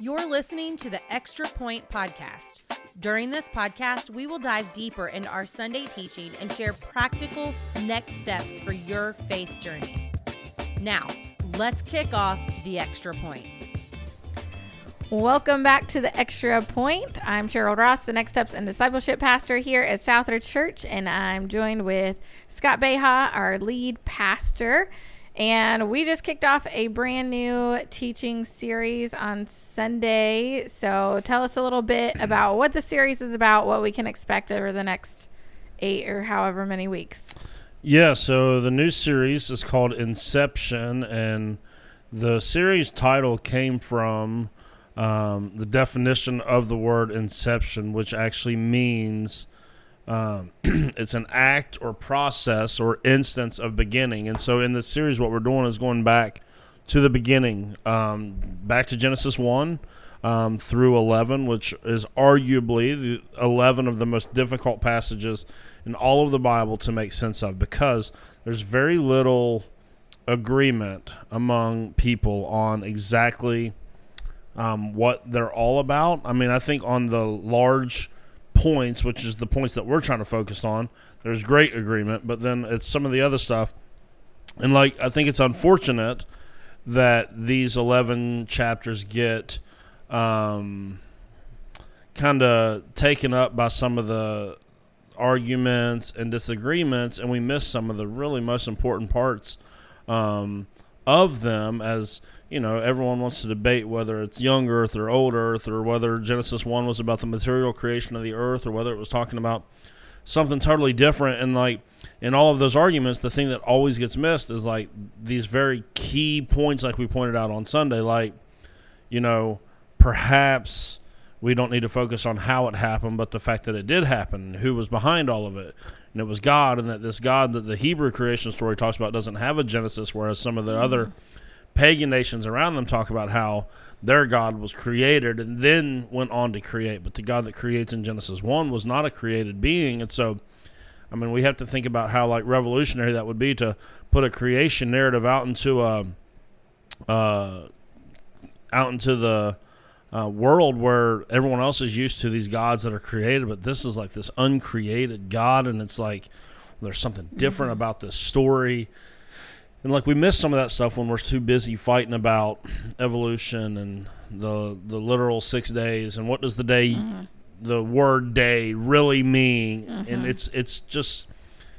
You're listening to the Extra Point Podcast. During this podcast, we will dive deeper into our Sunday teaching and share practical next steps for your faith journey. Now, let's kick off the Extra Point. Welcome back to the Extra Point. I'm Cheryl Ross, the Next Steps and Discipleship Pastor here at Southridge Church, and I'm joined with Scott Beha, our lead pastor. And we just kicked off a brand new teaching series on Sunday. So tell us a little bit about what the series is about, what we can expect over the next eight or however many weeks. Yeah, so the new series is called Inception, and the series title came from um, the definition of the word inception, which actually means um, it's an act or process or instance of beginning. And so in this series, what we're doing is going back to the beginning, um, back to Genesis 1 um, through 11, which is arguably the 11 of the most difficult passages in all of the Bible to make sense of because there's very little agreement among people on exactly um, what they're all about. I mean, I think on the large points, which is the points that we're trying to focus on, there's great agreement, but then it's some of the other stuff. And like I think it's unfortunate that these 11 chapters get um, kind of taken up by some of the arguments and disagreements, and we miss some of the really most important parts um, of them as you know, everyone wants to debate whether it's young Earth or old Earth, or whether Genesis 1 was about the material creation of the earth, or whether it was talking about something totally different. And, like, in all of those arguments, the thing that always gets missed is, like, these very key points, like we pointed out on Sunday, like, you know, perhaps we don't need to focus on how it happened, but the fact that it did happen, who was behind all of it. And it was God, and that this God that the Hebrew creation story talks about doesn't have a Genesis, whereas some of the mm-hmm. other pagan nations around them talk about how their God was created and then went on to create. But the God that creates in Genesis 1 was not a created being. And so, I mean, we have to think about how, like, revolutionary that would be to put a creation narrative out into a, uh, out into the uh, world where everyone else is used to these gods that are created, but this is like this uncreated God, and it's like there's something different mm-hmm. about this story and like we miss some of that stuff when we're too busy fighting about evolution and the the literal six days and what does the day mm-hmm. the word day really mean mm-hmm. and it's it's just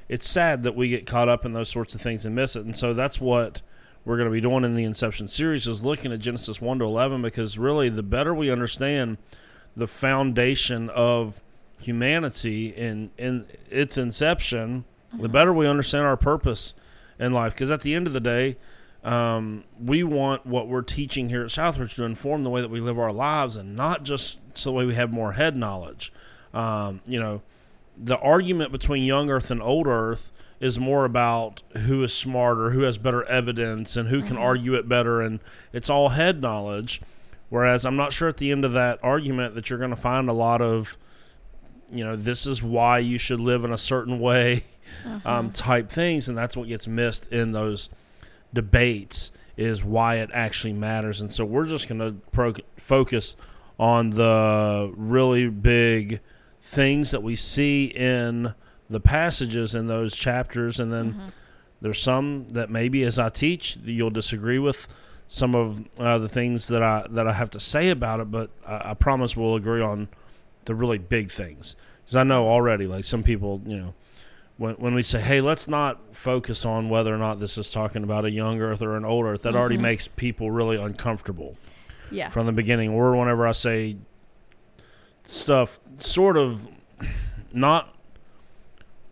it's sad that we get caught up in those sorts of things and miss it and so that's what we're going to be doing in the inception series is looking at genesis 1 to 11 because really the better we understand the foundation of humanity in in its inception mm-hmm. the better we understand our purpose in life. Because at the end of the day, um, we want what we're teaching here at Southridge to inform the way that we live our lives and not just so the way we have more head knowledge. Um, you know, the argument between young Earth and old Earth is more about who is smarter, who has better evidence, and who can mm-hmm. argue it better, and it's all head knowledge. Whereas I'm not sure at the end of that argument that you're going to find a lot of, you know, this is why you should live in a certain way um, uh-huh. type things, and that's what gets missed in those debates is why it actually matters. And so we're just going to pro- focus on the really big things that we see in the passages in those chapters, and then mm-hmm. there's some that maybe as I teach you'll disagree with some of uh, the things that I that I have to say about it, but I, I promise we'll agree on the really big things because I know already like some people you know when, when we say, hey, let's not focus on whether or not this is talking about a young Earth or an old Earth, that mm-hmm. already makes people really uncomfortable. Yeah. From the beginning, or whenever I say stuff, sort of not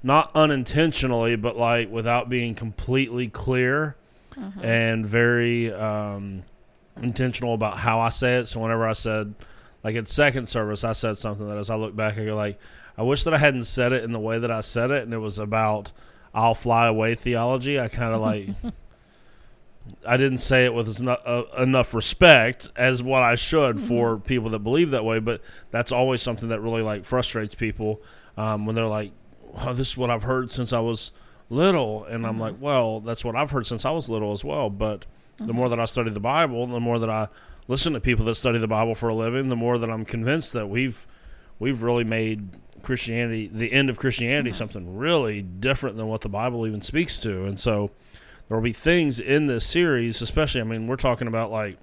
not unintentionally, but like without being completely clear mm-hmm. and very um, intentional about how I say it. So whenever I said, like at second service, I said something that as I look back, I go like, I wish that I hadn't said it in the way that I said it, and it was about "I'll fly away" theology. I kind of like. I didn't say it with enough, uh, respect as what I should mm-hmm. for people that believe that way, but that's always something that really like frustrates people um, when they're like, "Oh, this is what I've heard since I was little," and mm-hmm. I'm like, "Well, that's what I've heard since I was little as well." But The more that I study the Bible, the more that I listen to people that study the Bible for a living, the more that I'm convinced that we've we've really made Christianity, the end of Christianity, something really different than what the Bible even speaks to. And so there will be things in this series, especially, I mean, we're talking about like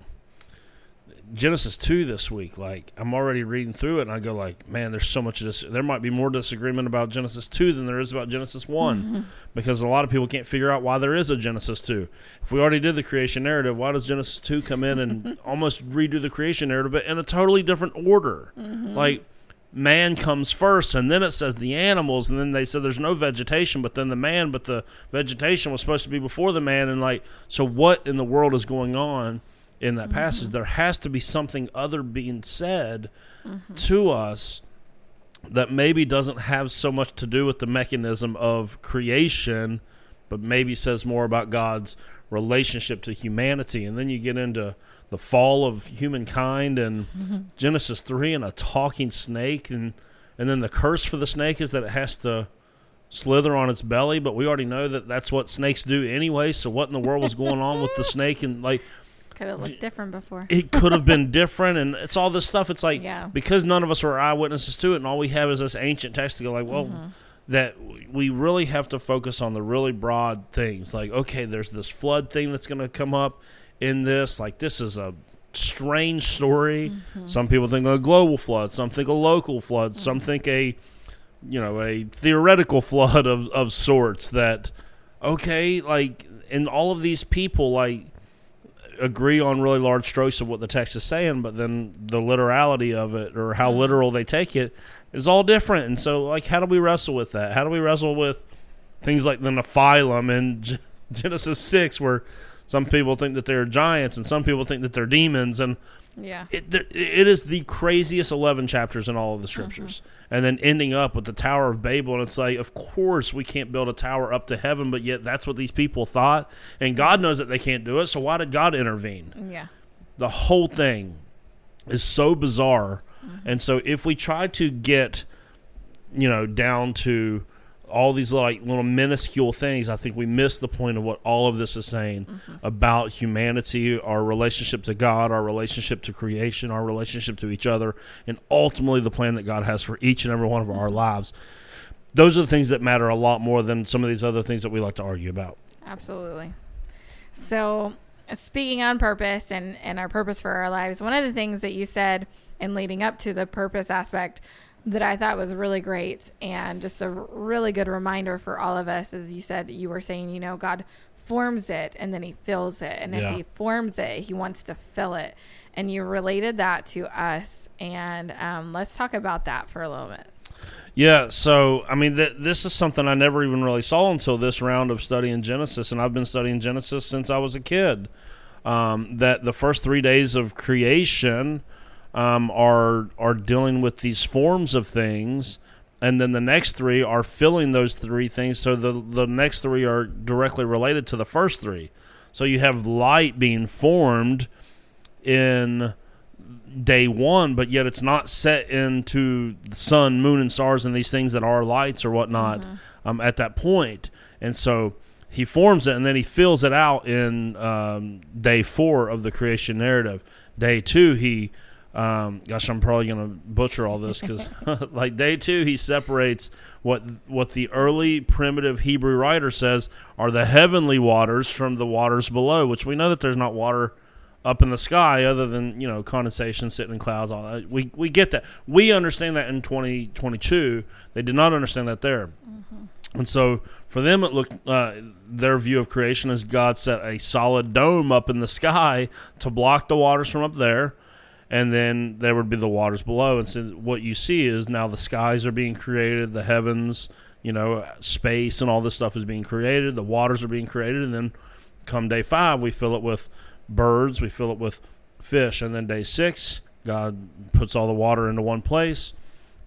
Genesis 2 this week. Like, I'm already reading through it and I go, like, man, there's so much of this. There might be more disagreement about Genesis 2 than there is about Genesis one because a lot of people can't figure out why there is a Genesis 2. If we already did the creation narrative, why does Genesis 2 come in and almost redo the creation narrative, but in a totally different order? Mm-hmm. Like, man comes first and then it says the animals and then they said there's no vegetation but then the man but the vegetation was supposed to be before the man and like so what in the world is going on in that mm-hmm. passage there has to be something other being said mm-hmm. to us that maybe doesn't have so much to do with the mechanism of creation but maybe says more about God's relationship to humanity. And then you get into the fall of humankind and mm-hmm. Genesis 3 and a talking snake. And and then the curse for the snake is that it has to slither on its belly. But we already know that that's what snakes do anyway. So what in the world was going on with the snake? And like Could have looked different before. it could have been different and it's all this stuff it's like Yeah. because none of us were eyewitnesses to it and all we have is this ancient text to go like well Mm-hmm. that we really have to focus on the really broad things like okay there's this flood thing that's going to come up in this like this is a strange story Mm-hmm. some people think a global flood some think a local flood some Mm-hmm. think a you know a theoretical flood of, of sorts that okay like and all of these people like agree on really large strokes of what the text is saying, but then the literality of it or how mm-hmm. literal they take it is all different. And so, like, how do we wrestle with that? How do we wrestle with things like the Nephilim in G- Genesis 6, where some people think that they're giants and some people think that they're demons? And Yeah. it, it is the craziest 11 chapters in all of the scriptures. Mm-hmm. And then ending up with the Tower of Babel. And it's like, of course, we can't build a tower up to heaven, but yet that's what these people thought. And God knows that they can't do it. So why did God intervene? Yeah. The whole thing is so bizarre. Mm-hmm. And so if we try to get, you know, down to all these like little minuscule things, I think we miss the point of what all of this is saying mm-hmm. about humanity, our relationship to God, our relationship to creation, our relationship to each other, and ultimately the plan that God has for each and every one of our mm-hmm. lives. Those are the things that matter a lot more than some of these other things that we like to argue about. Absolutely. So, speaking on purpose and, and our purpose for our lives, one of the things that you said in leading up to the purpose aspect that I thought was really great and just a really good reminder for all of us As you said you were saying, you know, God forms it and then he fills it. And Yeah. if he forms it, he wants to fill it. And you related that to us. And um, let's talk about that for a little bit. Yeah, so I mean, th- this is something I never even really saw until this round of studying Genesis, and I've been studying Genesis since I was a kid. Um, that the first three days of creation um, are are dealing with these forms of things, and then the next three are filling those three things. So the the next three are directly related to the first three. So you have light being formed in day one, but yet it's not set into the sun, moon, and stars and these things that are lights or whatnot um, at that point. And so he forms it and then he fills it out in um, day four of the creation narrative. Day two, he, um, gosh, I'm probably going to butcher all this because, like day two, he separates what what the early primitive Hebrew writer says are the heavenly waters from the waters below, which we know that there's not water up in the sky other than you know condensation sitting in clouds all that. We we get that. We understand that in 2022 they did not understand that there. And so for them it looked uh, their view of creation is god set a solid dome up in the sky to block the waters from up there and then there would be the waters below and so what you see is now the skies are being created the heavens you know space and all this stuff is being created the waters are being created and then come day five we fill it with birds, we fill it with fish, and then day six, God puts all the water into one place.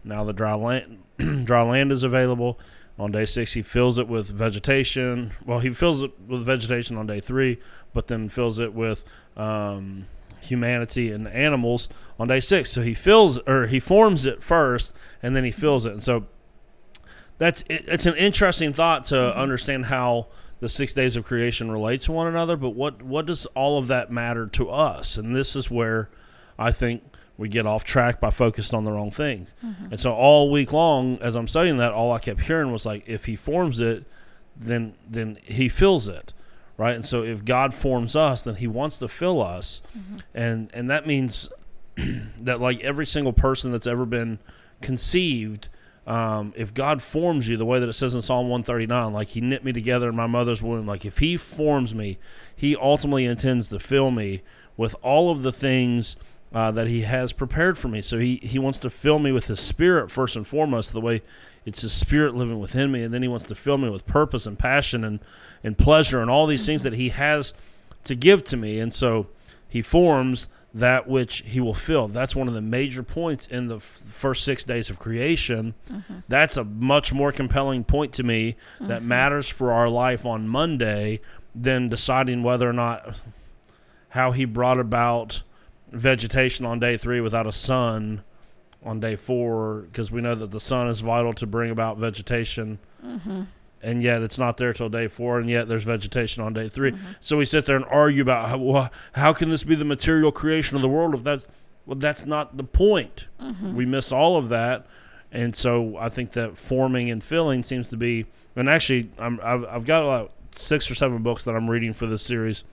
Now the dry land, dry land is available. On day six, he fills it with vegetation. Well, he fills it with vegetation on day three, but then fills it with um, humanity and animals on day six. So he fills or he forms it first, and then he fills it. And so that's it, it's an interesting thought to understand how the six days of creation relate to one another, but what what does all of that matter to us? And this is where I think we get off track by focused on the wrong things. Mm-hmm. And so all week long, as I'm studying that, all I kept hearing was like, if He forms it, then then He fills it, right? And so if God forms us, then He wants to fill us, mm-hmm. and and that means that like every single person that's ever been conceived um, if God forms you the way that it says in Psalm 139, like He knit me together in my mother's womb, like if He forms me, He ultimately intends to fill me with all of the things uh, that He has prepared for me. So He He wants to fill me with His Spirit first and foremost, the way it's His Spirit living within me, and then He wants to fill me with purpose and passion and and pleasure and all these things that He has to give to me. And so He forms that which he will fill. That's one of the major points in the f- first six days of creation. Mm-hmm. That's a much more compelling point to me mm-hmm. that matters for our life on Monday than deciding whether or not how he brought about vegetation on day three without a sun on day four, because we know that the sun is vital to bring about vegetation. Mm-hmm and yet it's not there till day four, and yet there's vegetation on day 3 mm-hmm. So we sit there and argue about how, well, how can this be the material creation of the world if that's well, that's not the point. Mm-hmm. We miss all of that, and so I think that forming and filling seems to be. And actually, I'm, I've, I've got about six or seven books that I'm reading for this series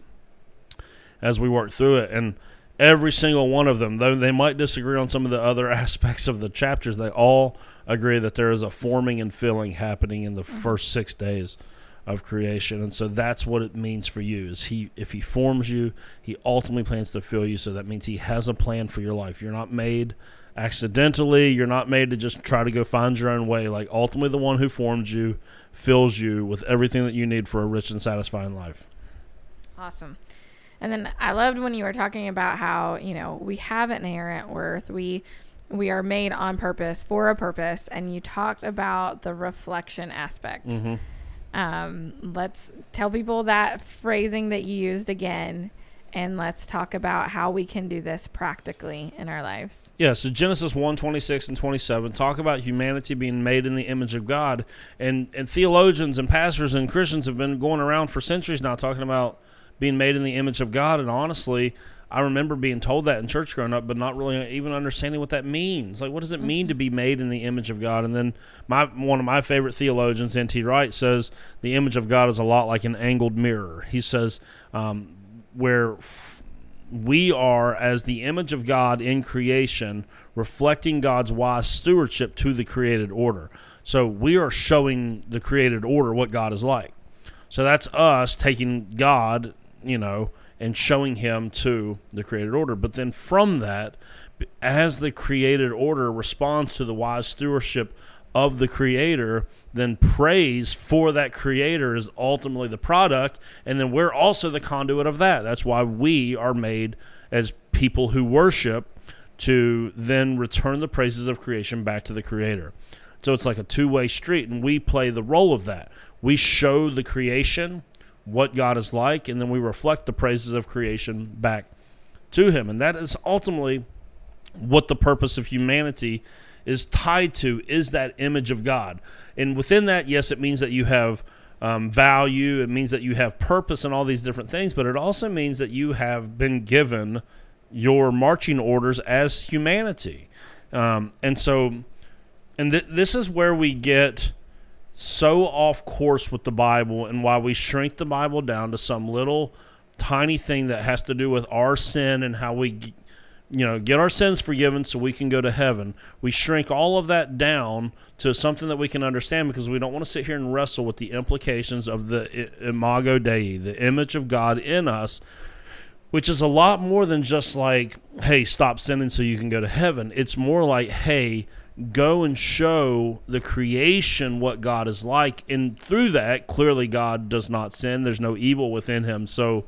as we work through it, and every single one of them, though they might disagree on some of the other aspects of the chapters, they all agree that there is a forming and filling happening in the mm-hmm. first six days of creation. And so that's what it means for you is he if he forms you he ultimately plans to fill you. So that means he has a plan for your life. You're not made accidentally. You're not made to just try to go find your own way. Like ultimately the one who formed you fills you with everything that you need for a rich and satisfying life. Awesome and then I loved when you were talking about how, you know, we have an inherent worth. We we are made on purpose for a purpose and you talked about the reflection aspect. Mm-hmm. Um, let's tell people that phrasing that you used again and let's talk about how we can do this practically in our lives. Yeah, so Genesis 1 26 and 27 talk about humanity being made in the image of God. And, and theologians and pastors and Christians have been going around for centuries now talking about being made in the image of God. And honestly, I remember being told that in church growing up, but not really even understanding what that means. Like, what does it mean to be made in the image of God? And then my one of my favorite theologians, N.T. Wright, says the image of God is a lot like an angled mirror. He says um, where f- we are as the image of God in creation, reflecting God's wise stewardship to the created order. So we are showing the created order what God is like. So that's us taking God you know, and showing him to the created order. But then from that, as the created order responds to the wise stewardship of the creator, then praise for that creator is ultimately the product. And then we're also the conduit of that. That's why we are made as people who worship to then return the praises of creation back to the creator. So it's like a two way street, and we play the role of that. We show the creation what God is like, and then we reflect the praises of creation back to Him. And that is ultimately what the purpose of humanity is tied to is that image of God. And within that, yes, it means that you have um, value, it means that you have purpose and all these different things, but it also means that you have been given your marching orders as humanity. Um, and so, and th- this is where we get so off course with the Bible and why we shrink the Bible down to some little tiny thing that has to do with our sin and how we you know get our sins forgiven so we can go to heaven. We shrink all of that down to something that we can understand because we don't want to sit here and wrestle with the implications of the imago dei the image of god in us which is a lot more than just like hey stop sinning so you can go to heaven. It's more like hey go and show the creation what God is like. And through that, clearly God does not sin. There's no evil within him. So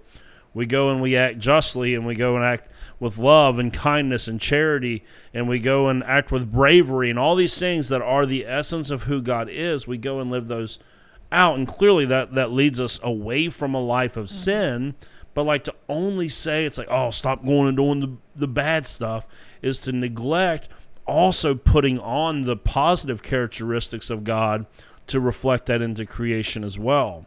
we go and we act justly and we go and act with love and kindness and charity and we go and act with bravery and all these things that are the essence of who God is. We go and live those out. And clearly that, that leads us away from a life of mm-hmm. sin. But like to only say it's like, oh, stop going and doing the, the bad stuff is to neglect also putting on the positive characteristics of God to reflect that into creation as well.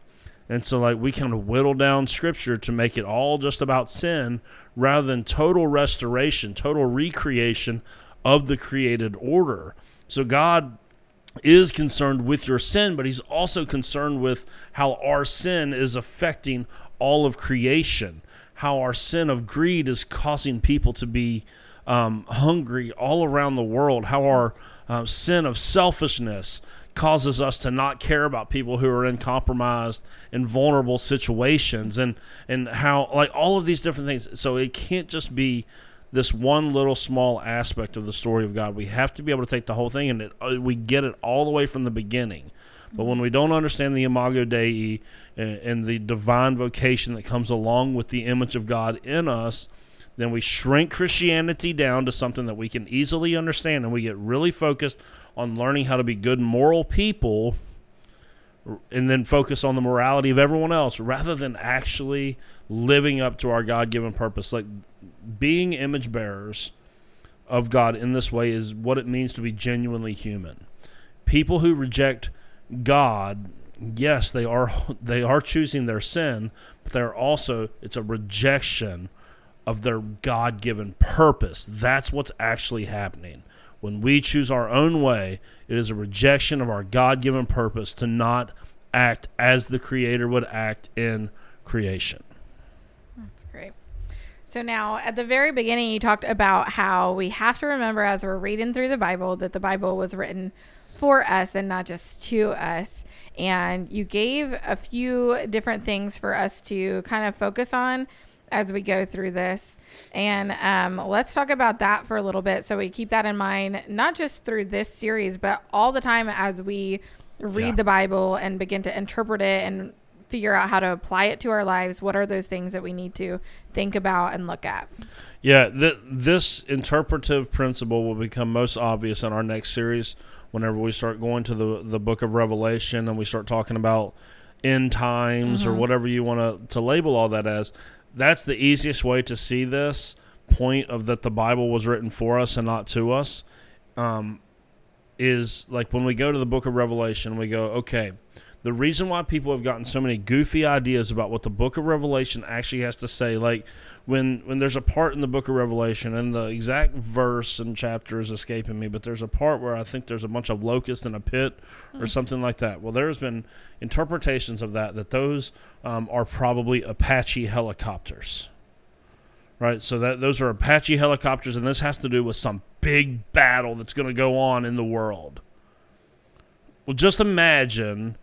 And so, like, we kind of whittle down scripture to make it all just about sin rather than total restoration, total recreation of the created order. So, God is concerned with your sin, but He's also concerned with how our sin is affecting all of creation, how our sin of greed is causing people to be um, hungry all around the world, how our uh, sin of selfishness causes us to not care about people who are in compromised and vulnerable situations and and how like all of these different things. So it can't just be this one little small aspect of the story of God. We have to be able to take the whole thing and it, uh, we get it all the way from the beginning. But when we don't understand the imago dei and, and the divine vocation that comes along with the image of God in us then we shrink Christianity down to something that we can easily understand and we get really focused on learning how to be good moral people and then focus on the morality of everyone else rather than actually living up to our God-given purpose. Like being image bearers of God in this way is what it means to be genuinely human. People who reject God yes they are they are choosing their sin but they're also it's a rejection of their God given purpose. That's what's actually happening. When we choose our own way, it is a rejection of our God given purpose to not act as the Creator would act in creation. That's great. So, now at the very beginning, you talked about how we have to remember as we're reading through the Bible that the Bible was written for us and not just to us. And you gave a few different things for us to kind of focus on as we go through this. And um, let's talk about that for a little bit so we keep that in mind, not just through this series, but all the time as we read yeah. the Bible and begin to interpret it and figure out how to apply it to our lives. What are those things that we need to think about and look at? Yeah, th- this interpretive principle will become most obvious in our next series whenever we start going to the, the book of Revelation and we start talking about end times mm-hmm. or whatever you want to label all that as that's the easiest way to see this point of that the Bible was written for us and not to us. Um, is like when we go to the book of Revelation, we go, okay, the reason why people have gotten so many goofy ideas about what the book of revelation actually has to say like when when there's a part in the book of revelation and the exact verse and chapter is escaping me but there's a part where i think there's a bunch of locusts in a pit or mm. something like that. Well there's been interpretations of that that those um, are probably apache helicopters right? So that those are apache helicopters and this has to do with some big battle that's going to go on in the world. Well just imagine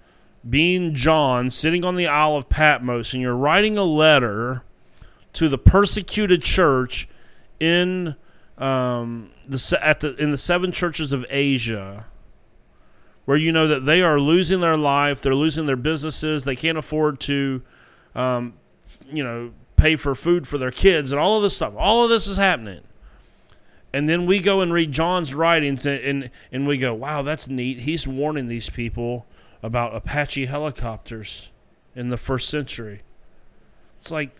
being John sitting on the Isle of Patmos and you're writing a letter to the persecuted church in um, the at the in the seven churches of Asia, where you know that they are losing their life, they're losing their businesses, they can't afford to, um, you know, pay for food for their kids, and all of this stuff. All of this is happening. And then we go and read John's writings, and, and, and we go, wow, that's neat. He's warning these people about Apache helicopters in the first century. It's like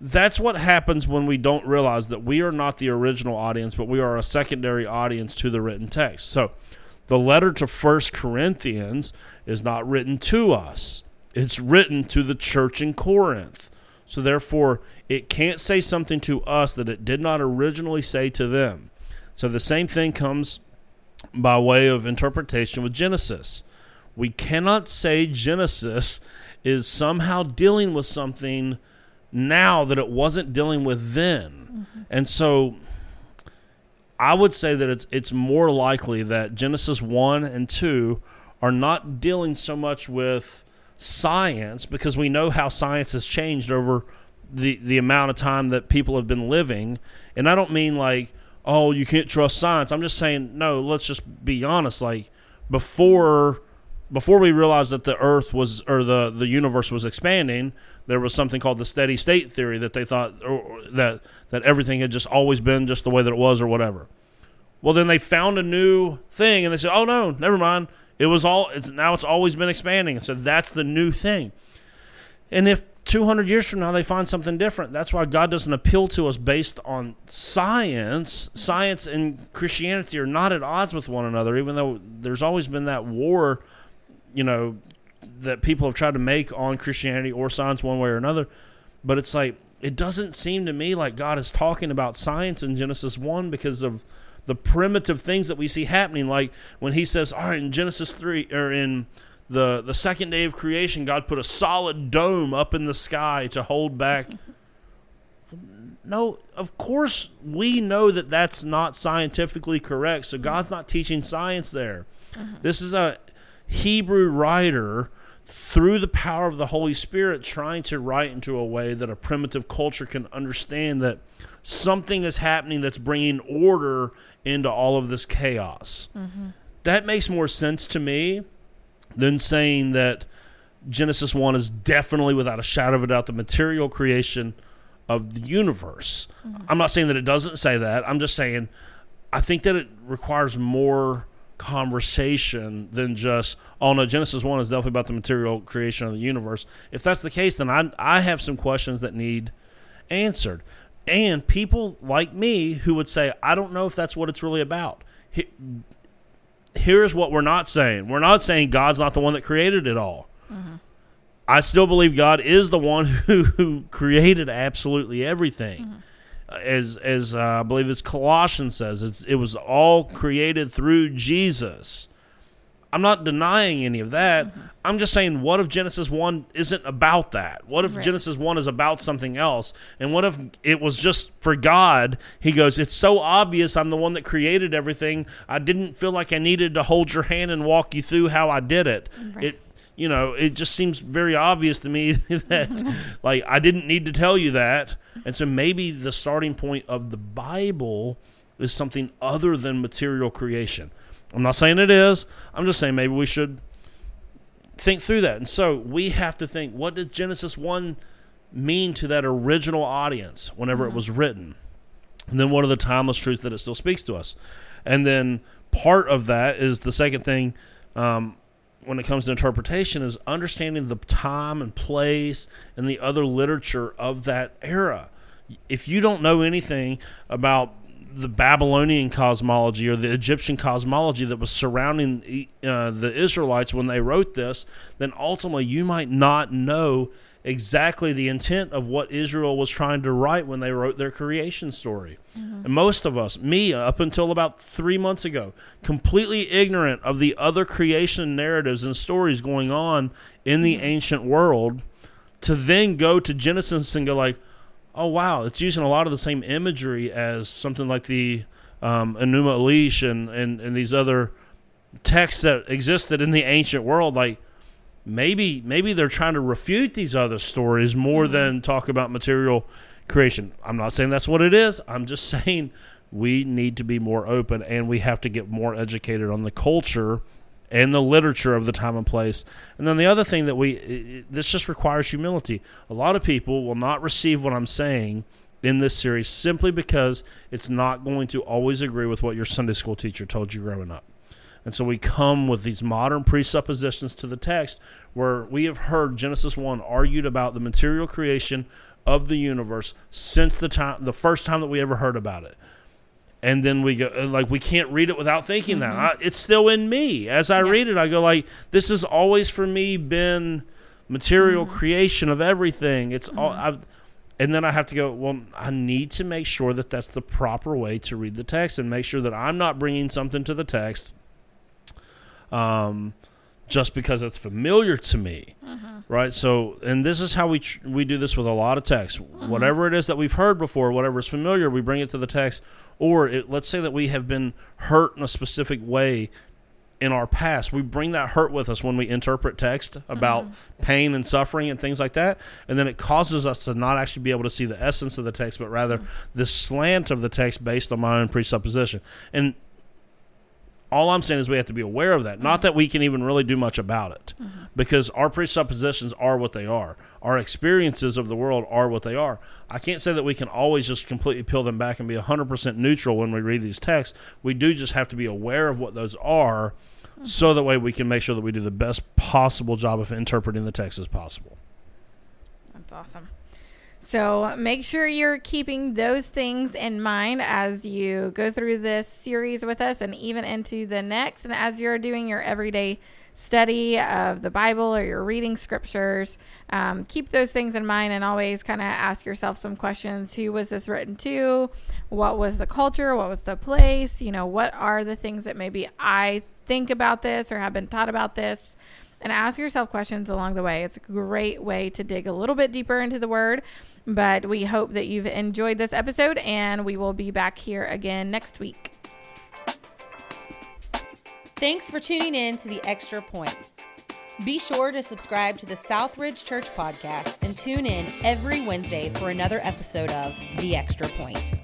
that's what happens when we don't realize that we are not the original audience, but we are a secondary audience to the written text. So, the letter to First Corinthians is not written to us. It's written to the church in Corinth. So therefore, it can't say something to us that it did not originally say to them. So the same thing comes by way of interpretation with Genesis we cannot say Genesis is somehow dealing with something now that it wasn't dealing with then. Mm-hmm. And so I would say that it's it's more likely that Genesis 1 and 2 are not dealing so much with science because we know how science has changed over the the amount of time that people have been living. And I don't mean like, oh, you can't trust science. I'm just saying no, let's just be honest like before before we realized that the Earth was or the the universe was expanding, there was something called the steady state theory that they thought or, that that everything had just always been just the way that it was or whatever. Well, then they found a new thing and they said, "Oh no, never mind. It was all it's now it's always been expanding." And so that's the new thing. And if 200 years from now they find something different, that's why God doesn't appeal to us based on science. Science and Christianity are not at odds with one another, even though there's always been that war you know, that people have tried to make on Christianity or science one way or another. But it's like it doesn't seem to me like God is talking about science in Genesis one because of the primitive things that we see happening. Like when He says, "All right," in Genesis three or in the the second day of creation, God put a solid dome up in the sky to hold back. No, of course we know that that's not scientifically correct. So God's not teaching science there. Mm-hmm. This is a Hebrew writer through the power of the Holy Spirit trying to write into a way that a primitive culture can understand that something is happening that's bringing order into all of this chaos. Mm-hmm. That makes more sense to me than saying that Genesis 1 is definitely, without a shadow of a doubt, the material creation of the universe. Mm-hmm. I'm not saying that it doesn't say that. I'm just saying I think that it requires more conversation than just, oh no, Genesis 1 is definitely about the material creation of the universe. If that's the case, then I, I have some questions that need answered. And people like me who would say, I don't know if that's what it's really about. Here's what we're not saying. We're not saying God's not the one that created it all. Mm-hmm. I still believe God is the one who, who created absolutely everything. Mm-hmm. As as uh, I believe it's Colossians says, it's it was all created through Jesus. I'm not denying any of that. I'm just saying, what if Genesis 1 isn't about that? What if Right. Genesis 1 is about something else? And what if it was just for God? He goes, It's so obvious I'm the one that created everything. I didn't feel like I needed to hold your hand and walk you through how I did it. Right. It you know, it just seems very obvious to me that like I didn't need to tell you that. And so maybe the starting point of the Bible is something other than material creation. I'm not saying it is. I'm just saying maybe we should think through that. And so we have to think what did Genesis 1 mean to that original audience whenever it was written? And then what are the timeless truths that it still speaks to us? And then part of that is the second thing um, when it comes to interpretation is understanding the time and place and the other literature of that era. If you don't know anything about the Babylonian cosmology or the Egyptian cosmology that was surrounding uh, the Israelites when they wrote this, then ultimately you might not know exactly the intent of what Israel was trying to write when they wrote their creation story. And most of us, me up until about three months ago, completely ignorant of the other creation narratives and stories going on in the ancient world, to then go to Genesis and go like, oh wow, it's using a lot of the same imagery as something like the um, Enuma Elish and, and, and these other texts that existed in the ancient world. Like maybe maybe they're trying to refute these other stories more mm-hmm. than talk about material creation. I'm not saying that's what it is. I'm just saying we need to be more open and we have to get more educated on the culture and the literature of the time and place. And then the other thing that we this just requires humility. A lot of people will not receive what I'm saying in this series simply because it's not going to always agree with what your Sunday school teacher told you growing up. And so we come with these modern presuppositions to the text where we have heard Genesis 1 argued about the material creation of the universe since the time the first time that we ever heard about it. And then we go uh, like we can't read it without thinking that. Mm-hmm. I, it's still in me. As I read it, I go like this has always for me been material mm-hmm. creation of everything. It's all mm-hmm. I've and then I have to go, well, I need to make sure that that's the proper way to read the text and make sure that I'm not bringing something to the text um, just because it's familiar to me, mm-hmm. right? So, and this is how we tr- we do this with a lot of texts. Mm-hmm. Whatever it is that we've heard before, whatever is familiar, we bring it to the text. Or it, let's say that we have been hurt in a specific way in our past. We bring that hurt with us when we interpret text about mm-hmm. pain and suffering and things like that. And then it causes us to not actually be able to see the essence of the text, but rather the slant of the text based on my own presupposition. And all I'm saying is we have to be aware of that. Not mm-hmm. that we can even really do much about it, mm-hmm. because our presuppositions are what they are. Our experiences of the world are what they are. I can't say that we can always just completely peel them back and be 100% neutral when we read these texts. We do just have to be aware of what those are, mm-hmm. so that way we can make sure that we do the best possible job of interpreting the text as possible. That's awesome. So make sure you're keeping those things in mind as you go through this series with us and even into the next, and as you're doing your everyday study of the Bible or you're reading scriptures, um, keep those things in mind and always kind of ask yourself some questions. Who was this written to? What was the culture? What was the place? You know, what are the things that maybe I think about this or have been taught about this? And ask yourself questions along the way. It's a great way to dig a little bit deeper into the word. But we hope that you've enjoyed this episode, and we will be back here again next week. Thanks for tuning in to The Extra Point. Be sure to subscribe to the Southridge Church podcast and tune in every Wednesday for another episode of The Extra Point.